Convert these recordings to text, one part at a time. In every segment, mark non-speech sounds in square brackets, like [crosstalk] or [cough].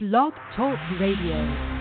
Blog Talk Radio.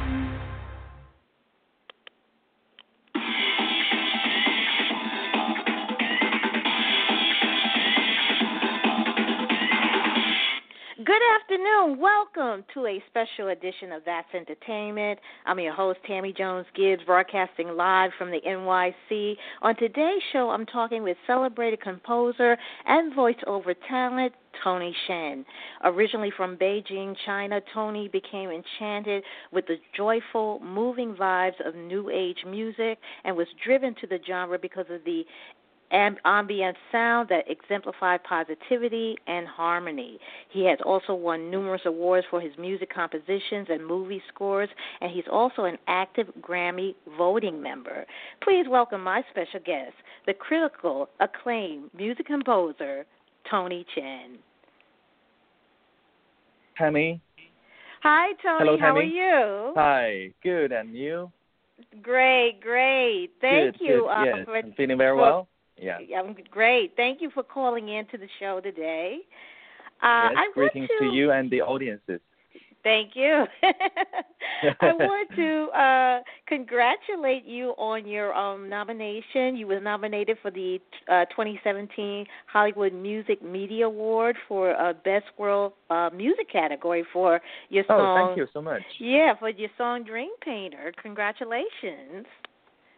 Good afternoon. Welcome to a special edition of That's Entertainment. I'm your host, Tammy Jones Gibbs, broadcasting live from the NYC. On today's show, I'm talking with celebrated composer and voiceover talent, Tony Chen. Originally from Beijing, China, Tony became enchanted with the joyful, moving vibes of New Age music and was driven to the genre because of the ambient sound that exemplified positivity and harmony. He has also won numerous awards for his music compositions and movie scores, and he's also an active Grammy voting member. Please welcome my special guest, the critical acclaimed music composer, Tony Chen. Tammy. Hi, Tony. Hello, How are Tammy. you? Hi. Good. And you? Great, great. Thank good, you. Good. uh, yes. for, I'm feeling very for- well. Yeah. I'm great. Thank you for calling in to the show today. Uh, yes. I Greetings to you and the audiences. Thank you. [laughs] I want to [laughs] uh, congratulate you on your um, nomination. You were nominated for the uh, 2017 Hollywood Music Media Award for uh, Best World uh, Music category for your song. Oh, thank you so much. Yeah, for your song Dream Painter. Congratulations.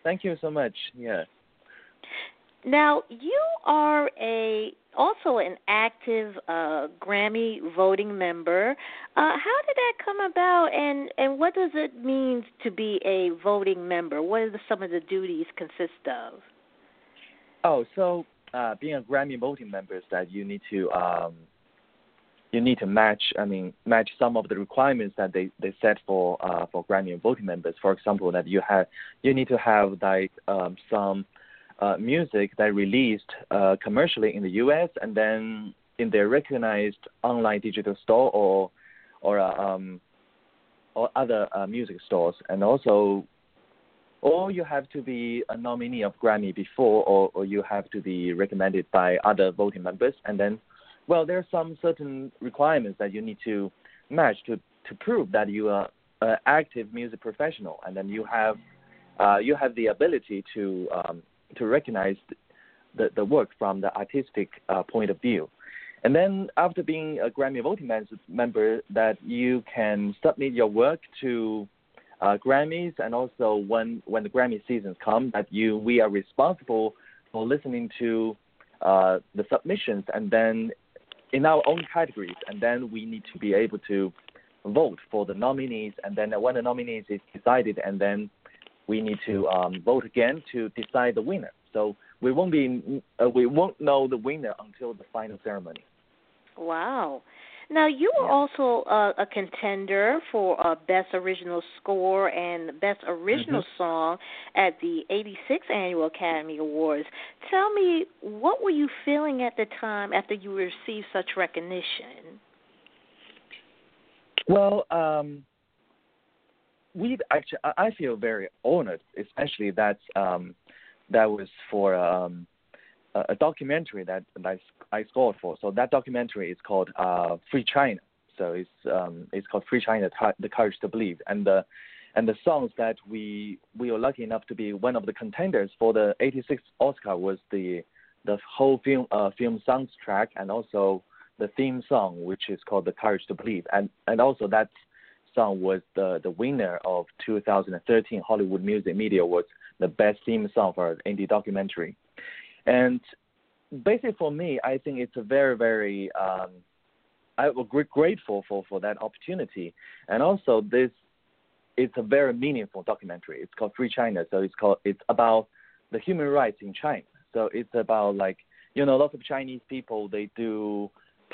Thank you so much. Yeah. Now you are a also an active uh, Grammy voting member. Uh, how did that come about, and and what does it mean to be a voting member? What are the, some of the duties consist of? Oh, so uh, being a Grammy voting member is that you need to um, you need to match. I mean, match some of the requirements that they, they set for uh, for Grammy voting members. For example, that you have you need to have like um, some uh, music that released uh, commercially in the U.S. and then in their recognized online digital store or or uh, um, or other uh, music stores, and also or you have to be a nominee of Grammy before, or, or you have to be recommended by other voting members. And then, well, there are some certain requirements that you need to match to, to prove that you are an active music professional, and then you have uh, you have the ability to um, to recognize the, the work from the artistic uh, point of view. And then after being a Grammy voting mem- member, that you can submit your work to uh, Grammys, and also when when the Grammy seasons come, that you we are responsible for listening to uh, the submissions, and then in our own categories, and then we need to be able to vote for the nominees, and then when the nominees is decided, and then we need to um, vote again to decide the winner. So we won't be uh, we won't know the winner until the final ceremony. Wow. Now you were Yeah. also uh, a contender for uh, Best Original Score and Best Original Mm-hmm. Song at the 86th Annual Academy Awards. Tell me, what were you feeling at the time after you received such recognition? Well, um, we actually, I feel very honored, especially that um, that was for um, a, documentary that, that I, scored for. So that documentary is called uh, Free China. So it's um, it's called Free China: The Courage to Believe, and the and the songs that we we were lucky enough to be one of the contenders for the 86th Oscar was the the whole film uh, film soundtrack and also the theme song, which is called "The Courage to Believe," and and also that song was the the winner of 2013 Hollywood Music Media Awards, the best theme song for an indie documentary. And basically, for me, I think it's a very very um, I was grateful for for that opportunity, and also this it's a very meaningful documentary. It's called Free China, so it's called it's about the human rights in China. So it's about like you know lots of Chinese people they do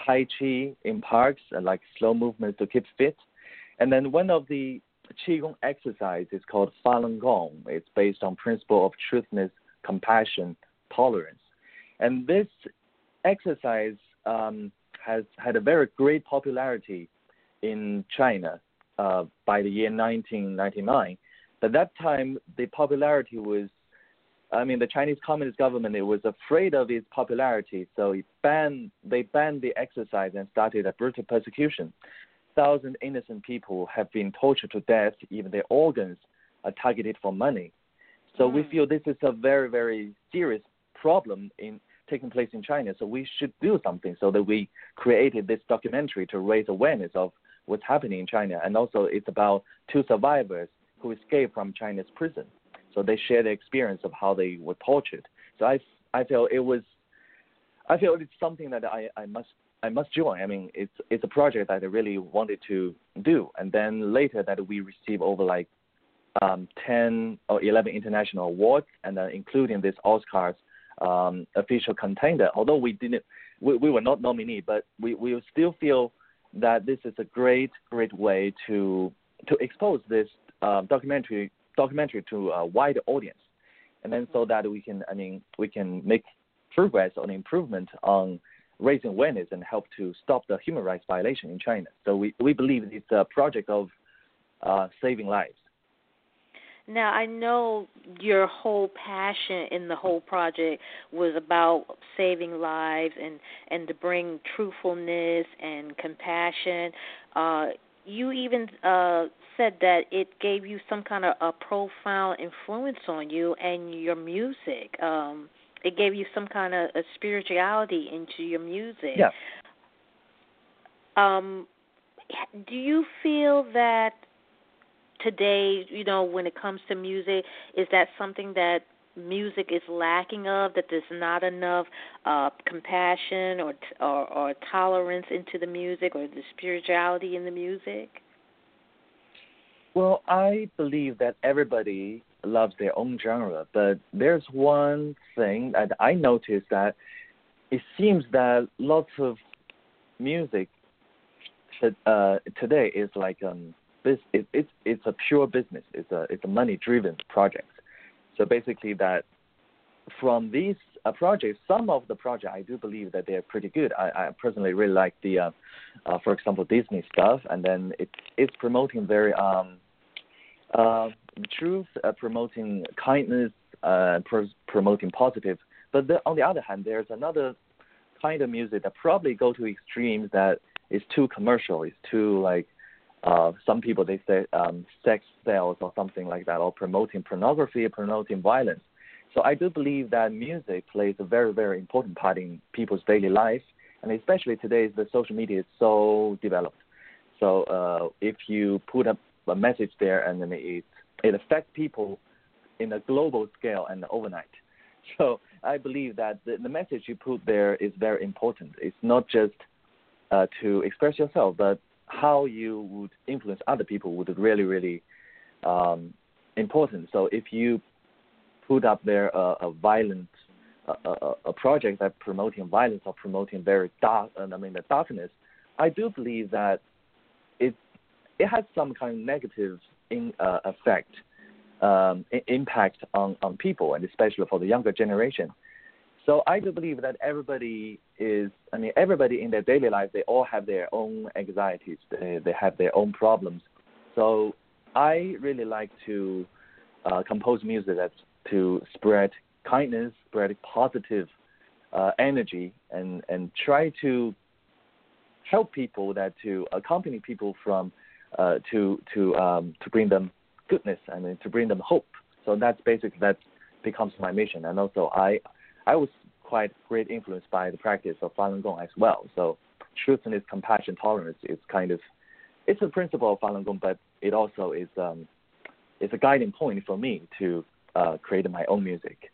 Tai Chi in parks like slow movements to keep fit. And then one of the Qigong exercise is called Falun Gong. It's based on principle of truthness, compassion, tolerance. And this exercise um, has had a very great popularity in China uh, by the year 1999. But that time, the popularity was, I mean, the Chinese Communist government it was afraid of its popularity, so it banned they banned the exercise and started a brutal persecution. Thousand innocent people have been tortured to death. Even their organs are targeted for money. So mm. we feel this is a very, very serious problem in taking place in China. So we should do something. So that we created this documentary to raise awareness of what's happening in China. And also, it's about two survivors who escaped from China's prison. So they share the experience of how they were tortured. So I, I feel it was, I feel it's something that I, I must I must join. I mean, it's it's a project that I really wanted to do, and then later that we received over like um, 10 or 11 international awards, and then including this Oscars um, official contender. Although we didn't, we, we were not nominee, but we, we still feel that this is a great, great way to to expose this uh, documentary documentary to a wider audience, and then so that we can, I mean, we can make progress on improvement on raising awareness and help to stop the human rights violation in China. So we we believe it's a project of uh, saving lives. Now, I know your whole passion in the whole project was about saving lives and and to bring truthfulness and compassion. Uh, you even uh, said that it gave you some kind of a profound influence on you and your music. Um, it gave you some kind of a spirituality into your music. Yeah. Um, do you feel that today, you know, when it comes to music, is that something that music is lacking of? That there's not enough uh, compassion or, or or tolerance into the music or the spirituality in the music? Well, I believe that everybody loves their own genre, but there's one thing that I noticed that it seems that lots of music uh, today is like um this it, it's it's a pure business. It's a it's a money driven project. So basically, that from these uh, projects, some of the projects I do believe that they're pretty good. I, I personally really like the, uh, uh, for example, Disney stuff, and then it it's promoting very um, uh, truth, uh, promoting kindness, uh, pro- promoting positive. But the, on the other hand, there's another kind of music that probably go to extremes that is too commercial. It's too like uh, some people they say um, sex sales or something like that, or promoting pornography, promoting violence. So I do believe that music plays a very very important part in people's daily life, and especially today the social media is so developed. So uh, if you put up a message there and then it it affects people in a global scale and overnight. [laughs] So I believe that the, the message you put there is very important. It's not just uh, to express yourself, but how you would influence other people would be really, really um, important. So if you put up there a, violent a, project that promoting violence or promoting very dark, I mean the darkness, I do believe that it has some kind of negative in, uh, effect, um, impact on on people, and especially for the younger generation. So I do believe that everybody is, I mean, everybody in their daily life, they all have their own anxieties, they, they have their own problems. So I really like to uh, compose music that's to spread kindness, spread positive uh, energy, and, and try to help people that to accompany people from uh, to to um, to bring them goodness and to bring them hope. So that's basically that becomes my mission. And also I I was quite great influenced by the practice of Falun Gong as well. So truthfulness, compassion, tolerance is kind of it's a principle of Falun Gong, but it also is um, it's a guiding point for me to uh, create my own music.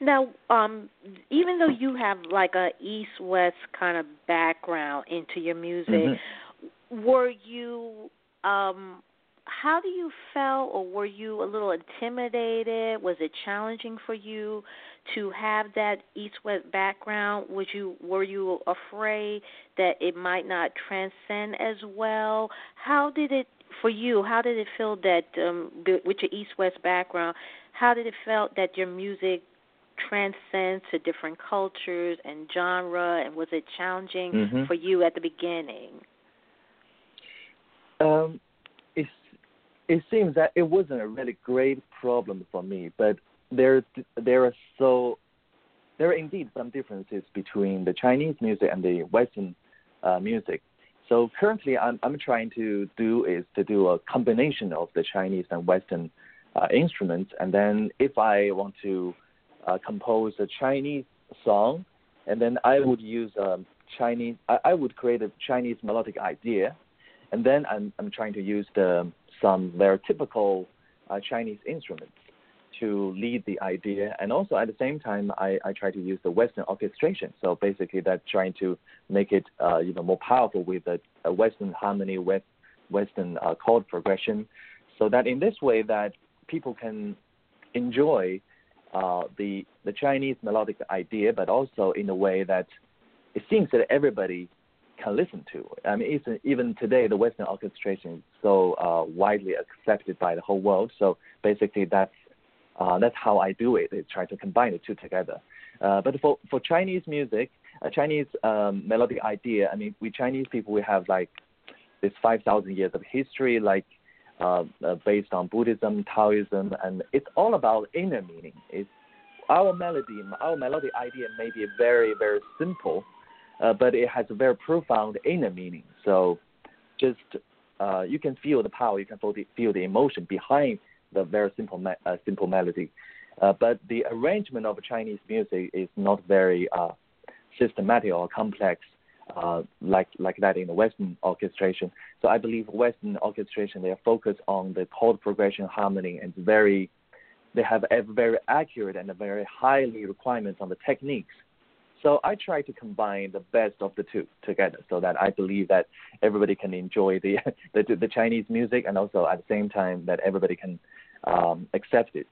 Now, um, even though you have like a east west kind of background into your music, mm-hmm. Were you um, how do you feel or were you a little intimidated? Was it challenging for you to have that east west background? Was you were you afraid that it might not transcend as well? How did it for you how did it feel that um with your east west background how did it feel that your music transcends to different cultures and genre and was it challenging mm-hmm. for you at the beginning um it seems that it wasn't a really great problem for me, but there there are so there are indeed some differences between the Chinese music and the Western uh, music. So currently, I'm I'm trying to do is to do a combination of the Chinese and Western uh, instruments, and then if I want to uh, compose a Chinese song, and then I would use um, Chinese. I, I would create a Chinese melodic idea, and then I'm I'm trying to use the some very typical uh, Chinese instruments to lead the idea, and also at the same time, I, I try to use the Western orchestration. So basically, that's trying to make it uh, even more powerful with a, a Western harmony, West, Western uh, chord progression, so that in this way that people can enjoy uh, the the Chinese melodic idea, but also in a way that it seems that everybody can listen to. I mean, even today, the Western orchestration is so uh, widely accepted by the whole world. So basically, that's uh, that's how I do it. I try to combine the two together. Uh, but for for Chinese music, a Chinese um, melodic idea. I mean, we Chinese people we have like this five thousand years of history, like uh, uh, based on Buddhism, Taoism, and it's all about inner meaning. It's our melody, our melodic idea may be very very simple, uh, but it has a very profound inner meaning. So just uh, you can feel the power, you can feel the, feel the emotion behind the very simple me- uh, simple melody. Uh, but the arrangement of Chinese music is not very uh, systematic or complex uh, like like that in the Western orchestration. So I believe Western orchestration they are focused on the chord progression, harmony, and very they have a very accurate and a very highly requirements on the techniques. So I try to combine the best of the two together, so that I believe that everybody can enjoy the [laughs] the, the Chinese music, and also at the same time that everybody can um, accept it.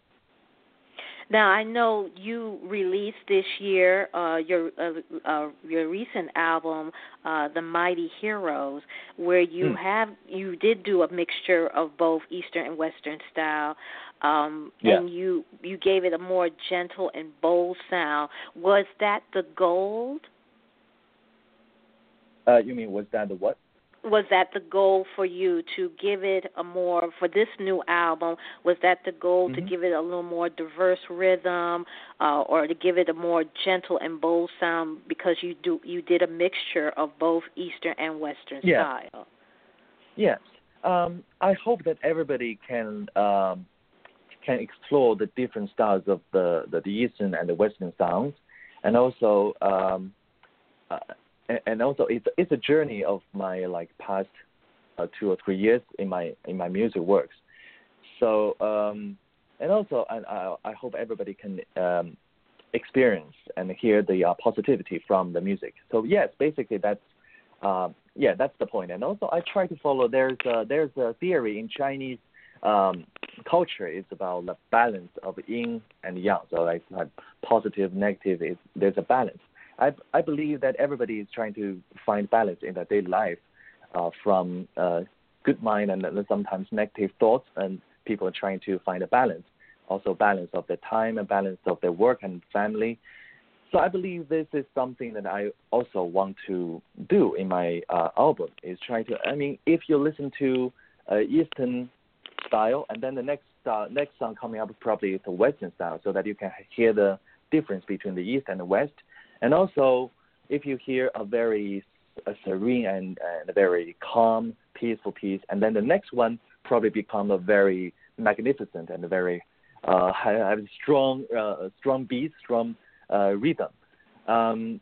Now I know you released this year uh, your uh, uh, your recent album, uh, The Mighty Heroes, where you mm. have you did do a mixture of both Eastern and Western style, um, yeah. and you you gave it a more gentle and bold sound. Was that the goal? Uh, you mean was that the what? Was that the goal for you to give it a more for this new album was that the goal mm-hmm. to give it a little more diverse rhythm uh, or to give it a more gentle and bold sound because you do you did a mixture of both eastern and western style? Yes. Um, i hope that everybody can um, can explore the different styles of the, the, the eastern and the western sounds. And also um, uh, and also it's it's a journey of my like past uh, two or three years in my in my music works. So um, and also and I I hope everybody can um, experience and hear the uh, positivity from the music. So yes, basically that's uh, yeah that's the point. And also I try to follow there's a, there's a theory in Chinese um, culture is about the balance of yin and yang. So like, like positive, negative, is there's a balance. I I believe that everybody is trying to find balance in their daily life, uh, from uh, good mind and sometimes negative thoughts, and people are trying to find a balance. Also, balance of their time and balance of their work and family. So I believe this is something that I also want to do in my uh, album. Is try to. I mean, if you listen to uh, Eastern style, and then the next uh, next song coming up probably is the Western style, so that you can hear the difference between the East and the West. And also, if you hear a very a serene and, and a very calm, peaceful piece, and then the next one probably become a very magnificent and a very uh, have strong, uh, strong beat, strong uh, rhythm. Um,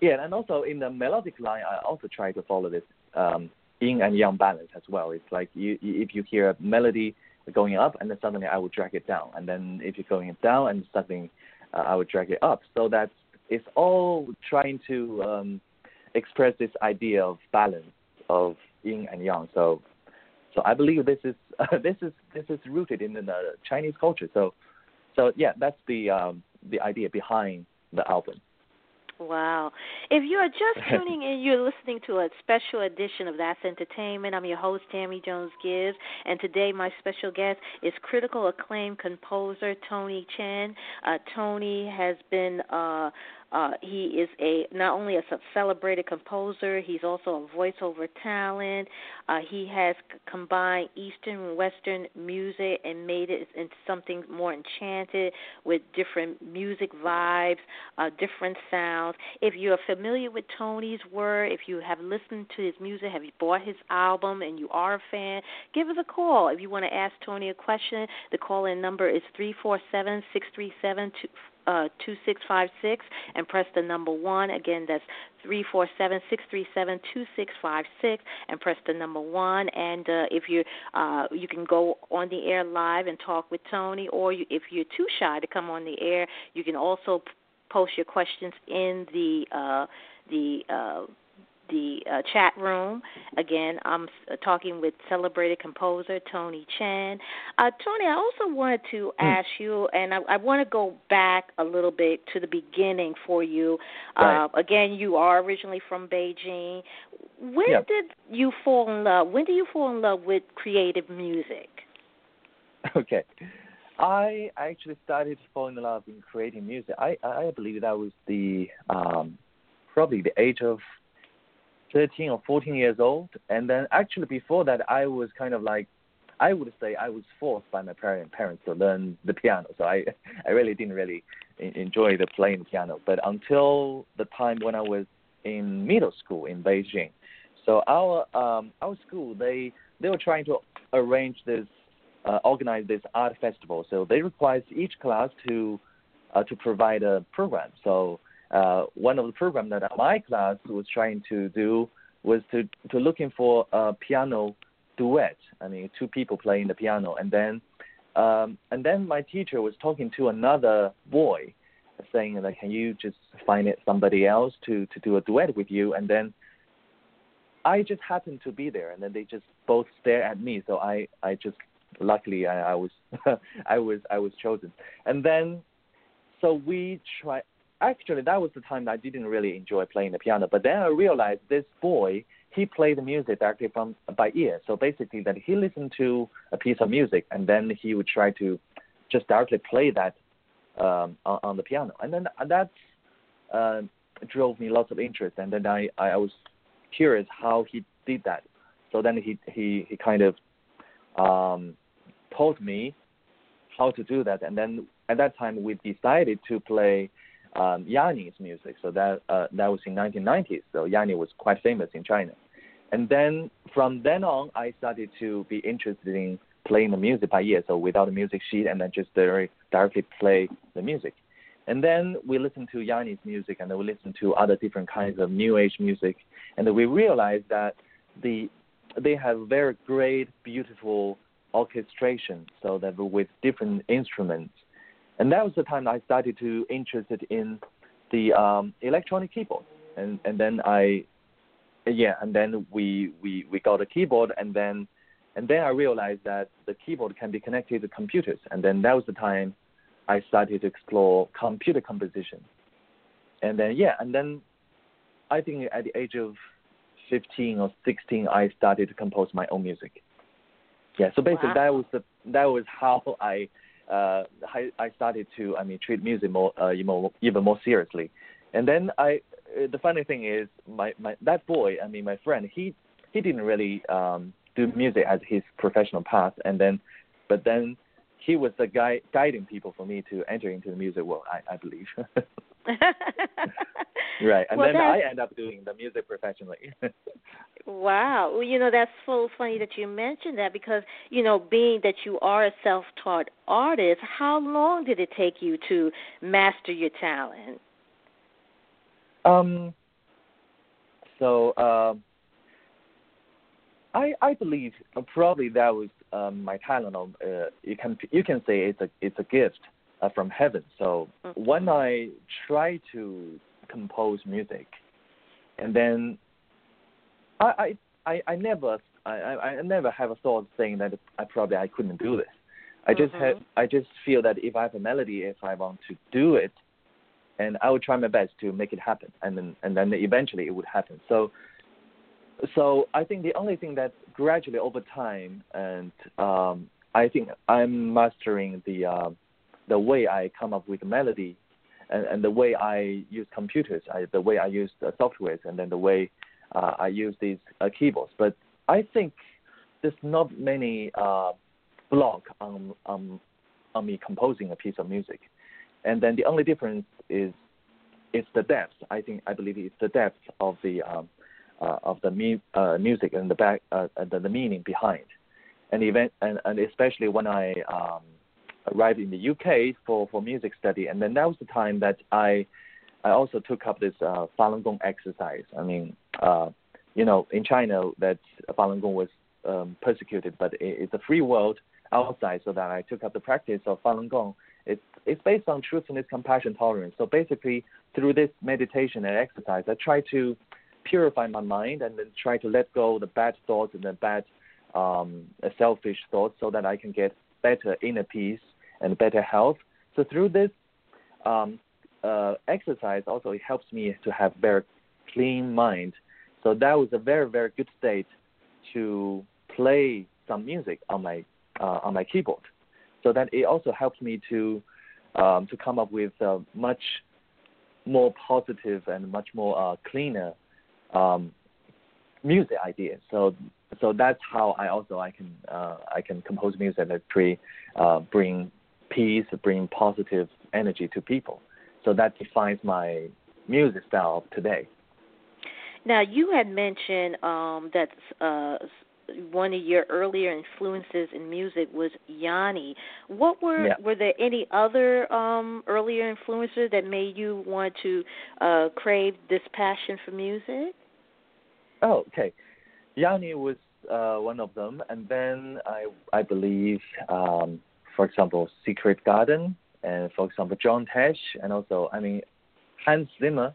yeah, and also in the melodic line, I also try to follow this um, yin and yang balance as well. It's like you, if you hear a melody going up, and then suddenly I will drag it down, and then if you're going down, and suddenly uh, I would drag it up. So that's it's all trying to um, express this idea of balance of yin and yang. So, so I believe this is uh, [laughs] this is this is rooted in the Chinese culture. So, so yeah, that's the um, the idea behind the album. Wow. If you are just [laughs] tuning in, you're listening to a special edition of That's Entertainment. I'm your host, Tammy Jones Gibbs, and today my special guest is critical acclaimed composer Tony Chen. Uh, Tony has been uh, Uh, he is a not only a celebrated composer, he's also a voiceover talent. Uh, he has c- combined Eastern and Western music and made it into something more enchanted with different music vibes, uh, different sounds. If you're familiar with Tony's work, if you have listened to his music, have you bought his album, and you are a fan, give us a call. If you want to ask Tony a question, the call in number is three four seven six three seven two uh, 2656 and press the number 1. Again, that's 347 637 2656 and press the number 1. And uh, if you uh, you can go on the air live and talk with Tony, or you, if you're too shy to come on the air, you can also post your questions in the uh, the uh, the uh, chat room. Again, I'm uh, talking with celebrated composer Tony Chen. Uh, Tony, I also wanted to hmm. ask you, and I, I want to go back a little bit to the beginning for you. Right. Uh, again, you are originally from Beijing. When did you fall in love? When did you fall in love with creative music? [laughs] Okay. I actually started falling in love in creating music. I I believe that was the um, probably the age of 13 or 14 years old. And then actually before that, I was kind of like, I would say I was forced by my parent, parents to learn the piano. So I, [laughs] I really didn't really enjoy the playing piano. But until the time when I was in middle school in Beijing, so our um, our school they they were trying to arrange this uh, organize this art festival. So they required each class to uh, to provide a program. So uh, one of the programs that my class was trying to do was to to looking for a piano duet. I mean, two people playing the piano, and then um, and then my teacher was talking to another boy, saying like, can you just find it somebody else to to do a duet with you? And then I just happened to be there, and then they just both stare at me. So I I just luckily I, I was [laughs] I was I was chosen, and then so we try actually that was the time that I didn't really enjoy playing the piano. But then I realized this boy he played the music directly from by ear. So basically, that he listened to a piece of music and then he would try to just directly play that um, on, on the piano, and then that uh, drove me lots of interest. And then I I was curious how he did that. So then he he he kind of um, taught me how to do that, and then at that time we decided to play um, Yanni's music. So that uh, that was in 1990s. So Yanni was quite famous in China. And then from then on, I started to be interested in playing the music by ear, so without a music sheet, and then just very directly play the music. And then we listened to Yanni's music, and then we listened to other different kinds of new age music, and then we realized that the they have very great, beautiful orchestration, so that with different instruments and that was the time I started to interested in the um, electronic keyboard, and and then I, yeah, and then we we we got a keyboard, and then and then I realized that the keyboard can be connected to computers, and then that was the time I started to explore computer composition, and then yeah, and then I think at the age of 15 or 16, I started to compose my own music. Yeah, so basically wow. that was the that was [laughs] how I uh, I, I started to, I mean, treat music more, uh, even more, even more seriously. And then I, uh, the funny thing is, my, my that boy, I mean, my friend, he he didn't really um, do music as his professional path, and then, but then he was the guy guiding people for me to enter into the music world. I, I believe. [laughs] right, and well, then I end up doing the music professionally. [laughs] wow, well, you know that's so funny that you mentioned that because you know, being that you are a self-taught artist, how long did it take you to master your talent? Um. So, um, I I believe probably that was um, my talent. Uh, you can you can say it's a it's a gift uh, from heaven. So mm-hmm. when I try to compose music, and then I I I, I never I, I never have a thought saying that I probably I couldn't do this. I just mm-hmm. have I just feel that if I have a melody, if I want to do it, and I will try my best to make it happen, and then and then eventually it would happen. So so I think the only thing that gradually over time, and um, I think I'm mastering the uh, the way I come up with melody, and, and the way I use computers, I, the way I use the softwares, and then the way uh, I use these uh, keyboards. But I think there's not many uh, block on, on on me composing a piece of music, and then the only difference is it's the depth. I think I believe it's the depth of the um, uh, of the mu- uh, music and the back uh, the, the meaning behind, and event and, and especially when I um, arrived in the UK for, for music study, and then that was the time that I I also took up this uh, Falun Gong exercise. I mean, you know, in China, that Falun Gong was um, persecuted, but it, it's a free world outside, so that I took up the practice of Falun Gong. It's it's based on truthfulness, compassion, tolerance. So basically, through this meditation and exercise, I try to purify my mind and then try to let go the bad thoughts and the bad um, selfish thoughts, so that I can get better inner peace and better health. So through this um, uh, exercise, also it helps me to have very clean mind. So that was a very very good state to play some music on my uh, on my keyboard. So that it also helps me to um, to come up with uh, much more positive and much more uh, cleaner um, music ideas. So so that's how I also I can uh, I can compose music that pre, uh, bring peace, bring positive energy to people. So that defines my music style of today. Now you had mentioned um, that uh, one of your earlier influences in music was Yanni. What were yeah. were there any other um, earlier influences that made you want to uh, crave this passion for music? Oh, okay. Yanni was uh, one of them, and then I I believe, um, for example, Secret Garden, and for example John Tesh, and also I mean Hans Zimmer.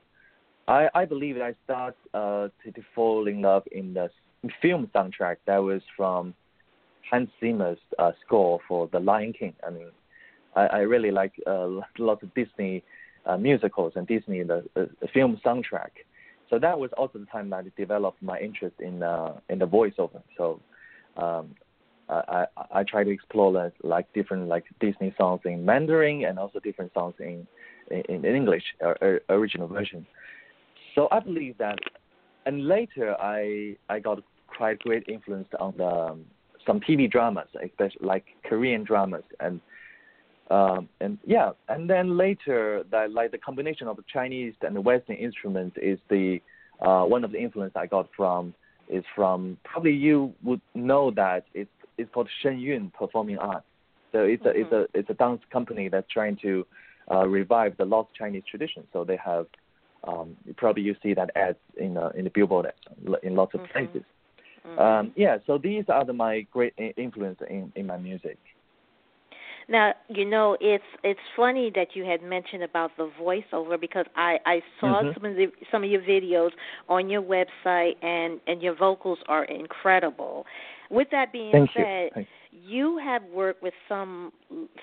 I I believe I start uh, to, to fall in love in the film soundtrack that was from Hans Zimmer's uh, score for The Lion King. I mean, I, I really like uh, lots of Disney uh, musicals and Disney the, the, the film soundtrack. So that was also the time that I developed my interest in uh, in the voiceover. So um, I, I I try to explore like, like different like Disney songs in Mandarin and also different songs in in, in English or, or original version. So I believe that, and later I I got quite great influence on the um, some TV dramas, especially like Korean dramas and um, and yeah, and then later that like the combination of the Chinese and the Western instruments is the uh, one of the influence I got from is from probably you would know that it's it's called Shen Yun Performing Arts. So it's mm-hmm. a it's a it's a dance company that's trying to uh, revive the lost Chinese tradition. So they have um, probably you see that ads in uh, in the billboard in lots of mm-hmm. places. Mm-hmm. Um, yeah, so these are the, my great influence in, in my music. Now you know it's it's funny that you had mentioned about the voiceover because I I saw mm-hmm. some of the some of your videos on your website and and your vocals are incredible. With that being Thank said, you. you have worked with some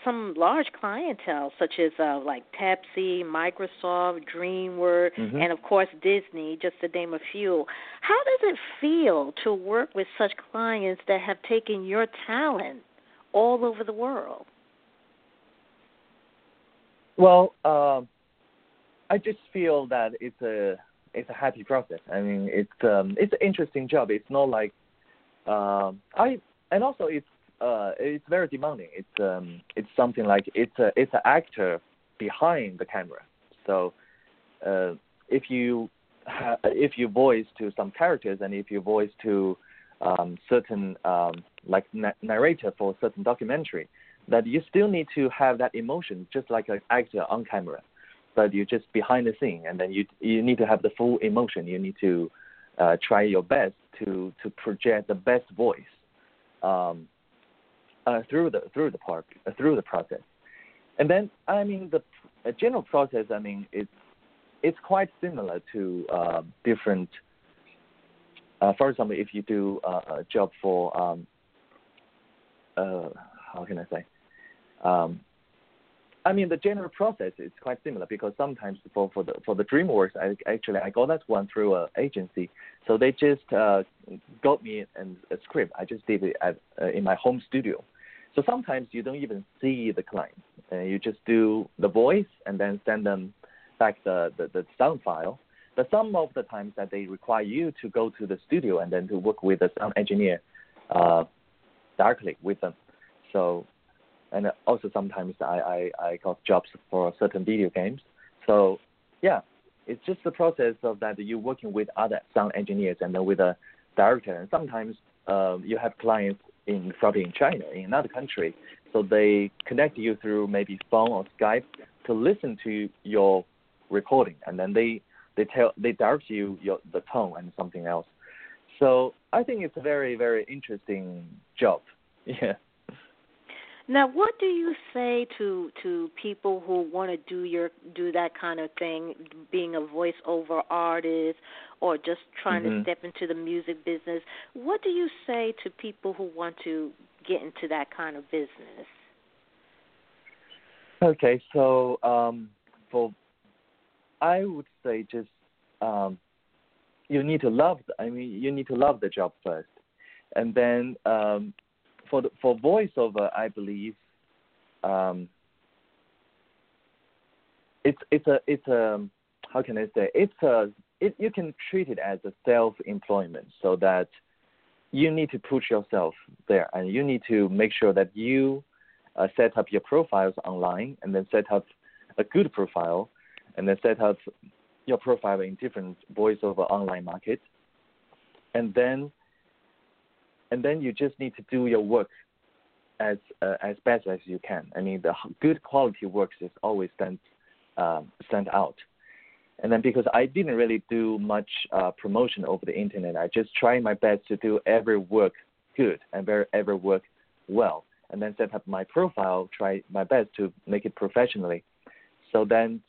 some large clientele such as uh, like Pepsi, Microsoft, DreamWorks, mm-hmm. and of course Disney, just to name a few. How does it feel to work with such clients that have taken your talent all over the world? Well, uh, I just feel that it's a it's a happy process. I mean, it's um, it's an interesting job. It's not like um, I and also it's uh, it's very demanding. It's um, it's something like it's a it's an actor behind the camera. So uh, if you ha- if you voice to some characters and if you voice to um, certain um, like na- narrator for a certain documentary, that you still need to have that emotion, just like an actor on camera, but you're just behind the scene, and then you you need to have the full emotion. You need to uh, try your best to to project the best voice um, uh, through the through the part uh, through the process. And then I mean the general process. I mean it's it's quite similar to uh, different. Uh, for example, if you do a job for um, uh, how can I say? Um, I mean, the general process is quite similar because sometimes for, for the for the DreamWorks, I actually I got that one through an agency, so they just uh, got me an, a script. I just did it at, uh, in my home studio. So sometimes you don't even see the client. Uh, you just do the voice and then send them back the, the, the sound file. But some of the times that they require you to go to the studio and then to work with the sound engineer uh, directly with them. So, and also sometimes I, I, I got jobs for certain video games. So, yeah, it's just the process of that you're working with other sound engineers and then with a director. And sometimes um, you have clients in probably in China, in another country, so they connect you through maybe phone or Skype to listen to your recording, and then they they tell they direct you your the tone and something else. So I think it's a very very interesting job. [laughs] Yeah. Now, what do you say to to people who want to do your do that kind of thing, being a voiceover artist or just trying mm-hmm. to step into the music business? What do you say to people who want to get into that kind of business? Okay, so um, for I would say just um, you need to love. The, I mean, you need to love the job first, and then um, for the, for voiceover, I believe um, it's it's a it's a how can I say it's a it, you can treat it as a self employment so that you need to put yourself there and you need to make sure that you uh, set up your profiles online and then set up a good profile and then set up your profile in different voiceover online markets. And then and then you just need to do your work as uh, as best as you can. I mean, the good quality works is always stand um, stand out. And then because I didn't really do much uh, promotion over the internet, I just try my best to do every work good and very every work well, and then set up my profile, try my best to make it professionally. So then,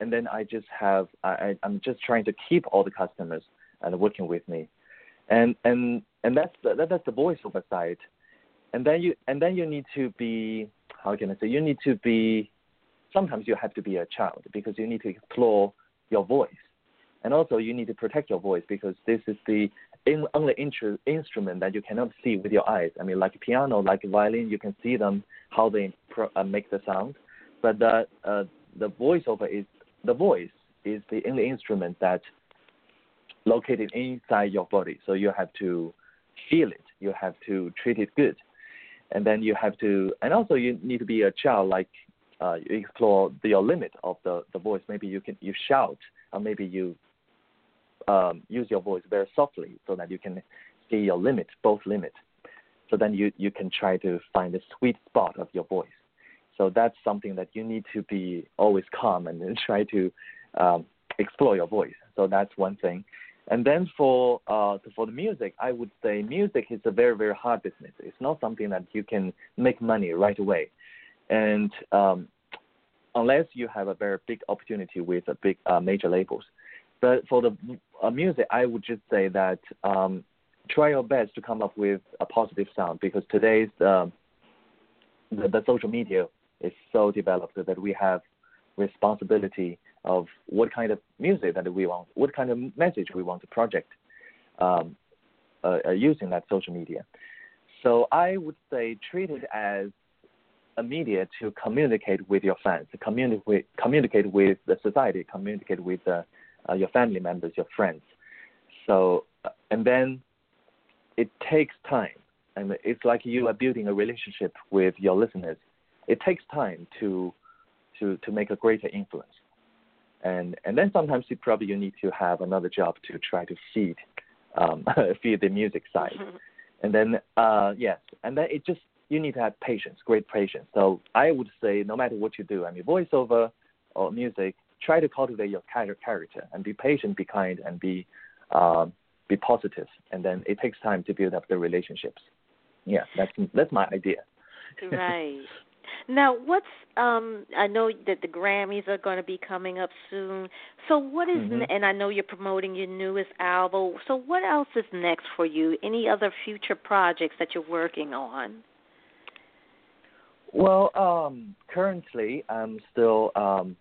and then I just have I, I'm just trying to keep all the customers and working with me, and and and that's the, that, that's the voiceover side, and then you and then you need to be how can I say you need to be sometimes you have to be a child because you need to explore your voice, and also you need to protect your voice because this is the in, only intru- instrument that you cannot see with your eyes. I mean, like piano, like violin, you can see them how they pro- uh, make the sound, but the uh, the voiceover is the voice is the only instrument that located inside your body. So you have to feel it. You have to treat it good, and then you have to, and also you need to be a child. Like uh, you explore the, your limit of the the voice. Maybe you can you shout, or maybe you um, use your voice very softly so that you can see your limit, both limit. So then you you can try to find the sweet spot of your voice. So that's something that you need to be always calm and [laughs] try to um, explore your voice. So that's one thing. And then for uh, for the music, I would say music is a very very hard business. It's not something that you can make money right away, and um, unless you have a very big opportunity with a big uh, major labels. But for the uh, music, I would just say that um, try your best to come up with a positive sound because today's um, the, the social media is so developed that we have responsibility of what kind of music that we want, what kind of message we want to project um, uh, uh, using that social media. So I would say treat it as a media to communicate with your fans, to communicate with, communicate with the society, communicate with uh, your family members, your friends. So uh, and then it takes time. and it's like you are building a relationship with your listeners. It takes time to to to make a greater influence and and then sometimes you probably you need to have another job to try to feed um, [laughs] feed the music side, mm-hmm. [laughs] and then uh, yes, and then it just you need to have patience, great patience. So I would say no matter what you do, I mean voiceover or music, try to cultivate your character and be patient, be kind, and be um, be positive, and then it takes time to build up the relationships. Yeah, that's that's my idea. right. Now, what's um I know that the Grammys are going to be coming up soon. So what is, mm-hmm. and I know you're promoting your newest album. So what else is next for you? Any other future projects that you're working on? Well, um currently I'm still um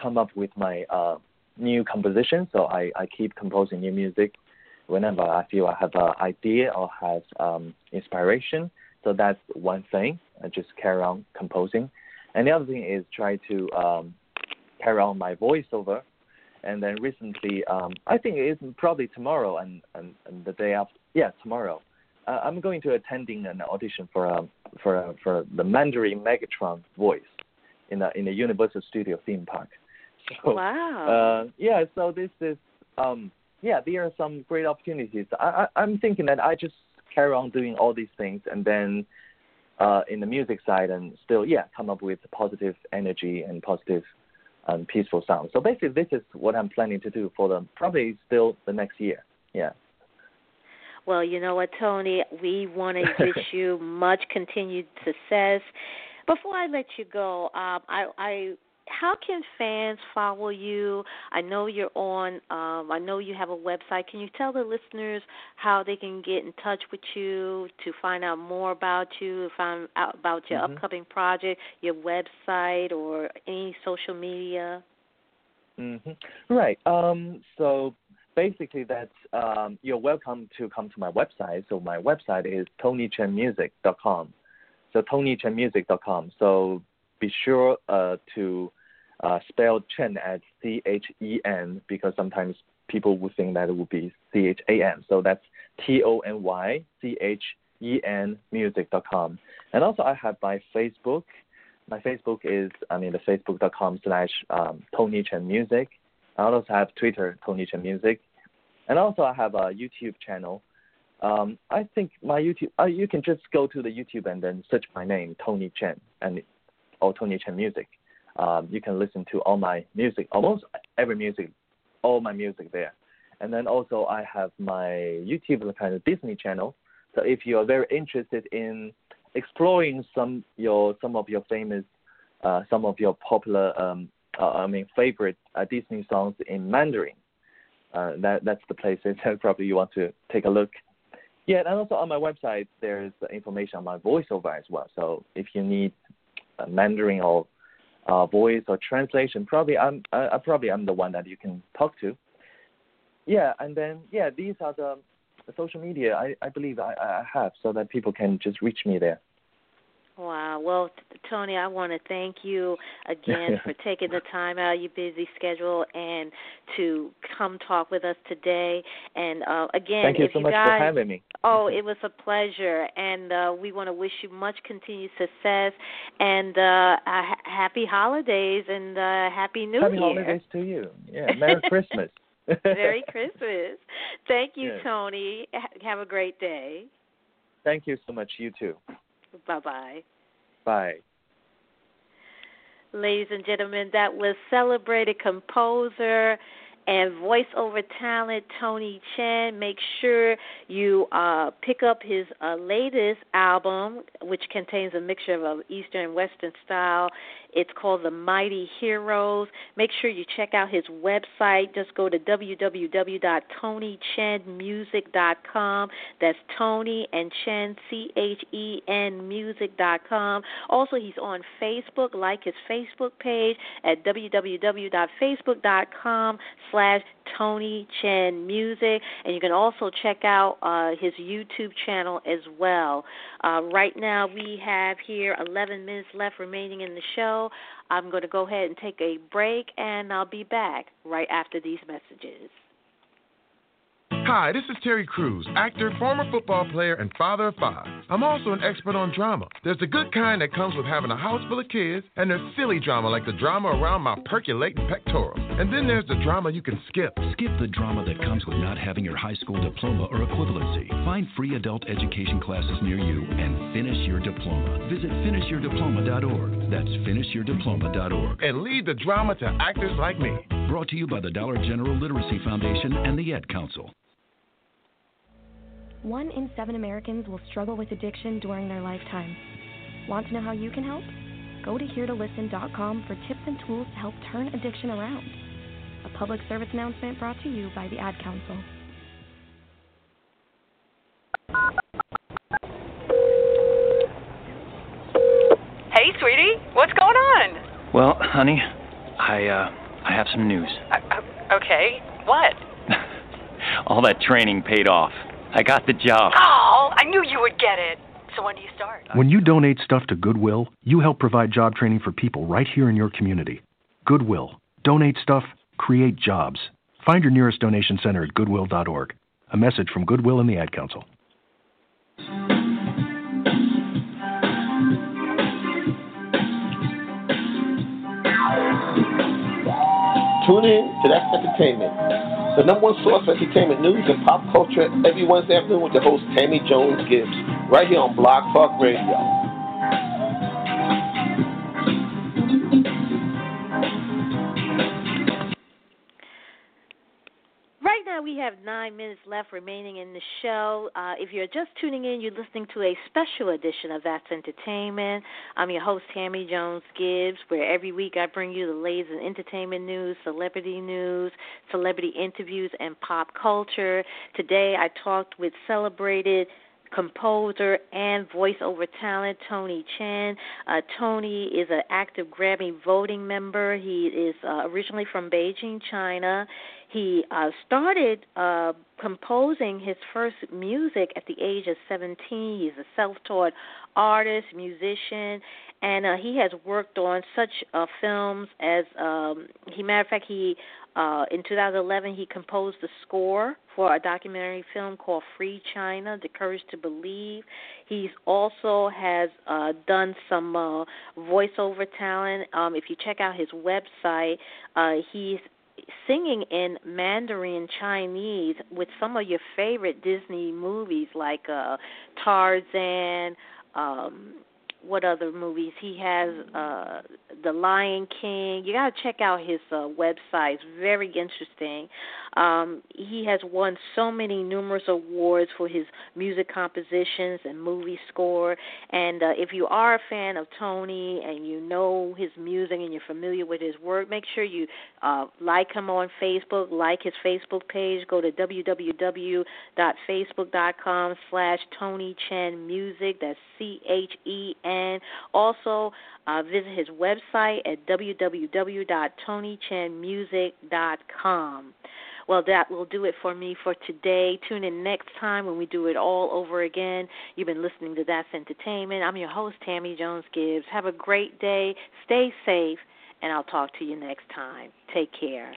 come up with my uh new composition, so I I keep composing new music whenever I feel I have an idea or has um inspiration. So that's one thing. I just carry on composing. And the other thing is try to um, carry on my voiceover. And then recently, um, I think it's probably tomorrow and, and, and the day after. Yeah, tomorrow. Uh, I'm going to attending an audition for um, for uh, for the Mandarin Megatron voice in the in the Universal Studio theme park. [laughs] So, wow. Uh, yeah, so this is um, yeah, there are some great opportunities. I, I I'm thinking that I just carry on doing all these things and then uh, in the music side and still yeah come up with positive energy and positive and um, peaceful sound. So basically, this is what I'm planning to do for them. Probably still the next year. Yeah. Well, you know what, Tony? We want to [laughs] wish you much continued success. Before I let you go, um, I, I how can fans follow you? I know you're on. Um, I know you have a website. Can you tell the listeners how they can get in touch with you to find out more about you, find out about your mm-hmm. upcoming project, your website, or any social media? Mm-hmm. Right. Um, so basically, that's um, you're welcome to come to my website. So my website is tonychenmusic.com. So tonychenmusic.com. So be sure uh, to uh, spell Chen as C H E N because sometimes people would think that it would be C H A N. So that's T O N Y C H E N music.com. And also I have my Facebook. My Facebook is I mean the facebook.com slash um, Tony Chen Music. I also have Twitter Tony Chen Music, and also I have a YouTube channel. Um, I think my YouTube uh, you can just go to the YouTube and then search my name Tony Chen and or Tony Chen Music um, you can listen to all my music, almost every music, all my music there. And then also I have my YouTube kind of Disney channel. So if you are very interested in exploring some your some of your famous, uh, some of your popular, um, uh, I mean favorite uh, Disney songs in Mandarin, uh, that that's the place that [laughs] probably you want to take a look. Yeah, and also on my website there's information on my voiceover as well. So if you need uh, Mandarin or uh, voice or translation, probably I'm I, probably I'm the one that you can talk to. Yeah, and then yeah, these are the, the social media I, I believe I, I have so that people can just reach me there. Wow. Well, Tony, I want to thank you again [laughs] for taking the time out of your busy schedule and to come talk with us today. And uh, again, thank you so you much guys, for having me. Oh, it was a pleasure, and uh, we want to wish you much continued success and uh, uh, happy holidays and uh, happy New happy Year. Happy holidays to you. Yeah, Merry Christmas. [laughs] Merry Christmas. Thank you, yes. Tony. Have a great day. Thank you so much. You too. Bye bye. Bye. Ladies and gentlemen, that was celebrated composer and voiceover talent Tony Chen. Make sure you uh, pick up his uh, latest album, which contains a mixture of Eastern and Western style. It's called The Mighty Heroes. Make sure you check out his website. Just go to www.tonychenmusic.com. That's Tony and Chen, C H E N music.com. Also, he's on Facebook. Like his Facebook page at www.facebook.com slash Tony Chen Music. And you can also check out uh, his YouTube channel as well. Uh, right now, we have here 11 minutes left remaining in the show. I'm going to go ahead and take a break, and I'll be back right after these messages. Hi, this is Terry Crews, actor, former football player, and father of five. I'm also an expert on drama. There's the good kind that comes with having a house full of kids, and there's silly drama like the drama around my percolating pectorals. And then there's the drama you can skip. Skip the drama that comes with not having your high school diploma or equivalency. Find free adult education classes near you and finish your diploma. Visit finishyourdiploma.org. That's finishyourdiploma.org. And lead the drama to actors like me. Brought to you by the Dollar General Literacy Foundation and the Ad Council. One in seven Americans will struggle with addiction during their lifetime. Want to know how you can help? Go to heretolisten.com for tips and tools to help turn addiction around. A public service announcement brought to you by the Ad Council. Hey, sweetie, what's going on? Well, honey, I uh, I have some news. Uh, uh, okay, what? [laughs] All that training paid off. I got the job. Oh, I knew you would get it. So when do you start? When you donate stuff to Goodwill, you help provide job training for people right here in your community. Goodwill, Donate stuff, create jobs. Find your nearest donation center at goodwill.org. A message from Goodwill and the Ad Council. Tune in to That's Entertainment, the number one source for entertainment news and pop culture every Wednesday afternoon with the host Tammy Jones Gibbs, right here on Blog Talk Radio. Have nine minutes left remaining in the show. Uh, if you're just tuning in, you're listening to a special edition of That's Entertainment. I'm your host, Tammy Jones Gibbs, where every week I bring you the latest in entertainment news, celebrity news, celebrity interviews, and pop culture. Today, I talked with celebrated composer and voiceover talent Tony Chen. Uh, Tony is an active Grammy voting member. He is uh, originally from Beijing, China. He uh, started uh, composing his first music at the age of 17. He's a self-taught artist, musician, and uh, he has worked on such uh, films as um, he matter of fact he uh, in 2011 he composed the score for a documentary film called Free China: The Courage to Believe. He's also has uh, done some uh, voiceover talent. Um, if you check out his website, uh, he's singing in Mandarin Chinese with some of your favorite Disney movies like uh Tarzan, um what other movies? He has uh the lion king. You got to check out his uh website. It's very interesting um he has won so many numerous awards for his music compositions and movie score. And uh if you are a fan of tony and you know his music and you're familiar with his work make sure you uh like him on facebook like his facebook page. Go to www.facebook.com slash tony chen music. That's c-h-e-n also uh, visit his website at www.tonychenmusic.com. Well, that will do it for me for today. Tune in next time when we do it all over again. You've been listening to That's Entertainment. I'm your host, Tammy Jones Gibbs. Have a great day. Stay safe, and I'll talk to you next time. Take care.